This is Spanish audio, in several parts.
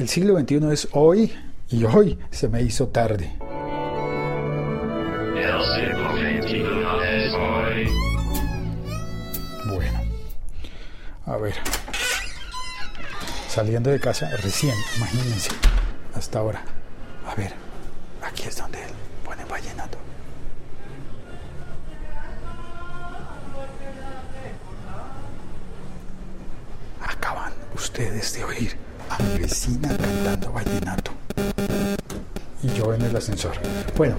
El siglo XXI es hoy y hoy se me hizo tarde. Bueno, a ver. Saliendo de casa recién, imagínense, hasta ahora. A ver, aquí es donde él pone vallenato. Acaban ustedes de oír a mi vecina cantando vallenato. Y yo en el ascensor. Bueno,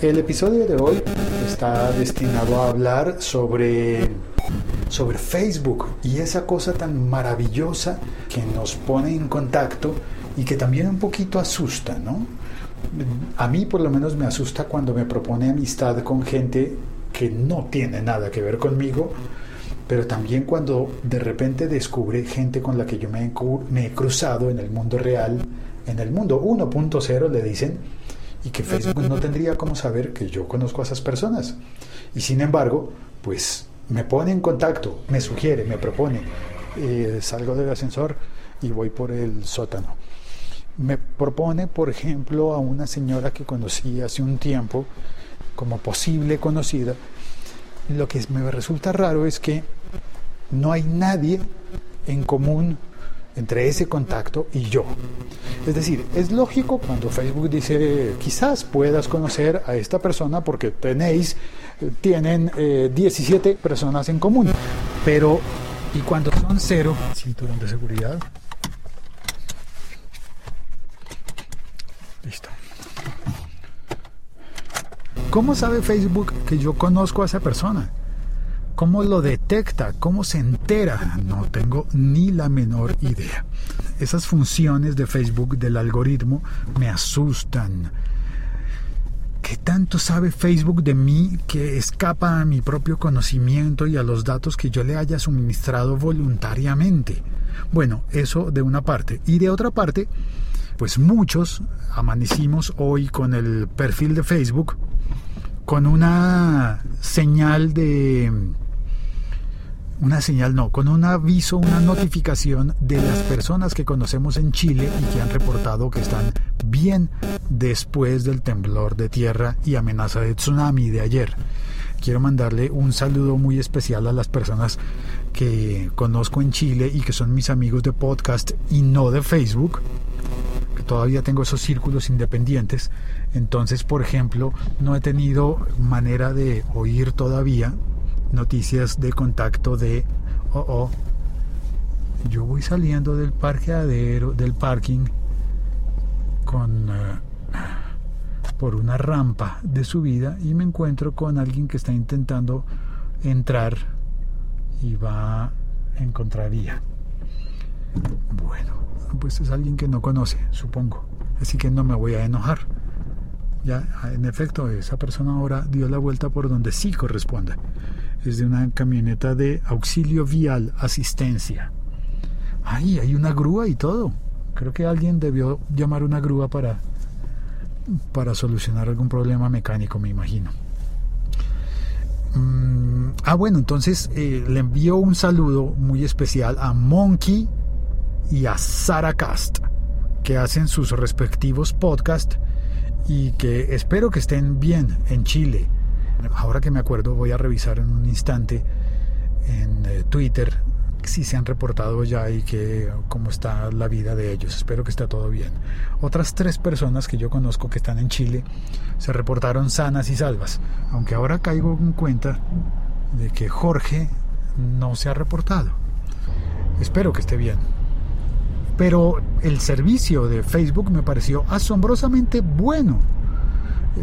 el episodio de hoy está destinado a hablar sobre, sobre Facebook y esa cosa tan maravillosa que nos pone en contacto y que también un poquito asusta, ¿no? A mí por lo menos me asusta cuando me propone amistad con gente que no tiene nada que ver conmigo pero también cuando de repente descubre gente con la que yo me he, cruzado en el mundo real, en el mundo 1.0 le dicen, y que Facebook no tendría como saber que yo conozco a esas personas. Y sin embargo, pues me pone en contacto, me sugiere, me propone, eh, salgo del ascensor y voy por el sótano. Me propone, por ejemplo, a una señora que conocí hace un tiempo como posible conocida. Lo que me resulta raro es que no hay nadie en común entre ese contacto y yo. Es decir, es lógico cuando Facebook dice, quizás puedas conocer a esta persona porque tenéis, tienen 17 eh, personas en común, pero ¿y cuando son cero? Cinturón de seguridad. Listo. ¿Cómo sabe Facebook que yo conozco a esa persona? ¿Cómo lo detecta? ¿Cómo se entera? No tengo ni la menor idea. Esas funciones de Facebook del algoritmo me asustan. ¿Qué tanto sabe Facebook de mí que escapa a mi propio conocimiento y a los datos que yo le haya suministrado voluntariamente? Bueno, eso de una parte. Y de otra parte, pues muchos amanecimos hoy con el perfil de Facebook con una señal de una señal no, con un aviso, una notificación de las personas que conocemos en Chile y que han reportado que están bien después del temblor de tierra y amenaza de tsunami de ayer. Quiero mandarle un saludo muy especial a las personas que conozco en Chile y que son mis amigos de podcast y no de Facebook, todavía tengo esos círculos independientes. Entonces, por ejemplo, no he tenido manera de oír todavía noticias de contacto de, oh, oh, yo voy saliendo del parqueadero, del parking, con, eh, por una rampa de subida y me encuentro con alguien que está intentando entrar y va en contravía. Bueno, pues es alguien que no conoce, supongo. Así que no me voy a enojar. Ya, en efecto, esa persona ahora dio la vuelta por donde sí corresponde es de una camioneta de auxilio vial, asistencia. Ay, hay una grúa y todo. Creo que alguien debió llamar una grúa para, para solucionar algún problema mecánico, me imagino. Mm, ah, bueno, entonces eh, le envío un saludo muy especial a Monkey y a Sarah Cast, que hacen sus respectivos podcasts y que espero que estén bien en Chile Ahora que me acuerdo voy a revisar en un instante en eh, Twitter si se han reportado ya y que cómo está la vida de ellos. Espero que está todo bien. Otras tres personas que yo conozco que están en Chile se reportaron sanas y salvas, aunque ahora caigo en cuenta de que Jorge no se ha reportado. Espero que esté bien. Pero el servicio de Facebook me pareció asombrosamente bueno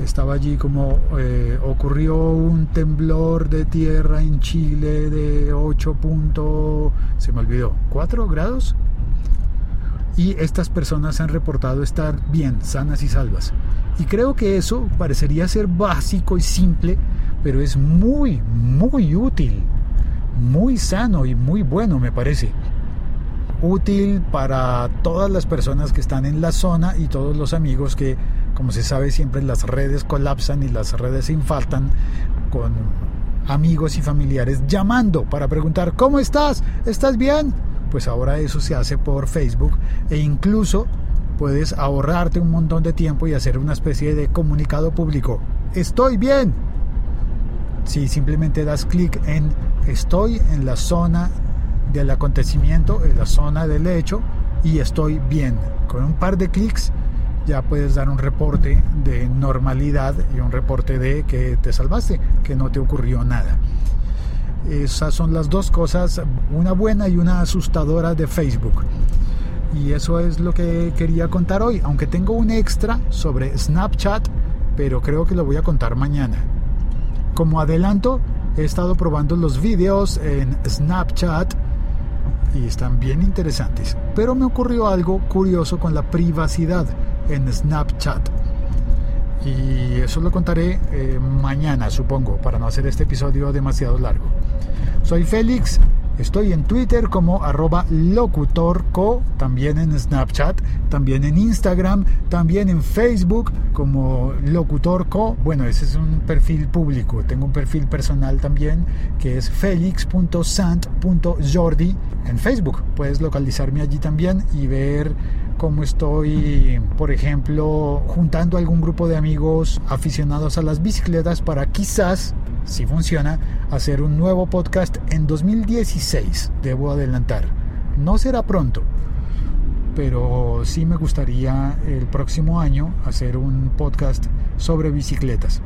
estaba allí como eh, ocurrió un temblor de tierra en Chile de 8. se me olvidó, 4 grados. Y estas personas han reportado estar bien, sanas y salvas. Y creo que eso parecería ser básico y simple, pero es muy, muy útil, muy sano y muy bueno me parece útil para todas las personas que están en la zona y todos los amigos que, como se sabe, siempre las redes colapsan y las redes se infaltan con amigos y familiares llamando para preguntar, ¿cómo estás? ¿Estás bien? Pues ahora eso se hace por Facebook e incluso puedes ahorrarte un montón de tiempo y hacer una especie de comunicado público. Estoy bien. Si simplemente das clic en estoy en la zona del acontecimiento, en la zona del hecho y estoy bien. Con un par de clics ya puedes dar un reporte de normalidad y un reporte de que te salvaste, que no te ocurrió nada. Esas son las dos cosas, una buena y una asustadora de Facebook. Y eso es lo que quería contar hoy, aunque tengo un extra sobre Snapchat, pero creo que lo voy a contar mañana. Como adelanto, he estado probando los vídeos en Snapchat y están bien interesantes. Pero me ocurrió algo curioso con la privacidad en Snapchat. Y eso lo contaré eh, mañana, supongo, para no hacer este episodio demasiado largo. Soy Félix, estoy en Twitter como arroba locutorco, también en Snapchat, también en Instagram, también en Facebook como locutorco. Bueno, ese es un perfil público. Tengo un perfil personal también que es felix.sant.jordi en Facebook. Puedes localizarme allí también y ver cómo estoy, por ejemplo, juntando algún grupo de amigos aficionados a las bicicletas para quizás, si funciona, hacer un nuevo podcast en 2016, debo adelantar. No será pronto, pero sí me gustaría el próximo año hacer un podcast sobre bicicletas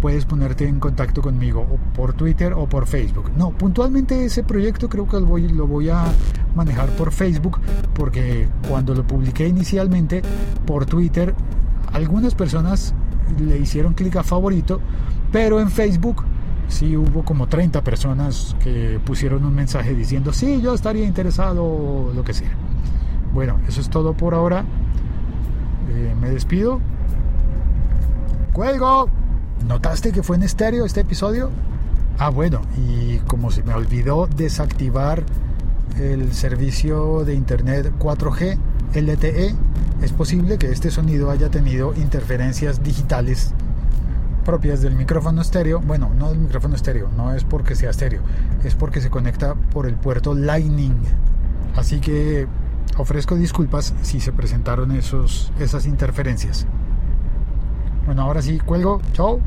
puedes ponerte en contacto conmigo por Twitter o por Facebook. No, puntualmente ese proyecto creo que lo voy, lo voy a manejar por Facebook porque cuando lo publiqué inicialmente por Twitter, algunas personas le hicieron clic a favorito, pero en Facebook sí hubo como 30 personas que pusieron un mensaje diciendo, sí, yo estaría interesado, lo que sea. Bueno, eso es todo por ahora. Eh, me despido. ¡Cuelgo! ¿Notaste que fue en estéreo este episodio? Ah, bueno, y como se me olvidó desactivar el servicio de internet 4G LTE, es posible que este sonido haya tenido interferencias digitales propias del micrófono estéreo. Bueno, no del micrófono estéreo, no es porque sea estéreo, es porque se conecta por el puerto Lightning. Así que ofrezco disculpas si se presentaron esos, esas interferencias. Bueno, ahora sí, cuelgo. Chao.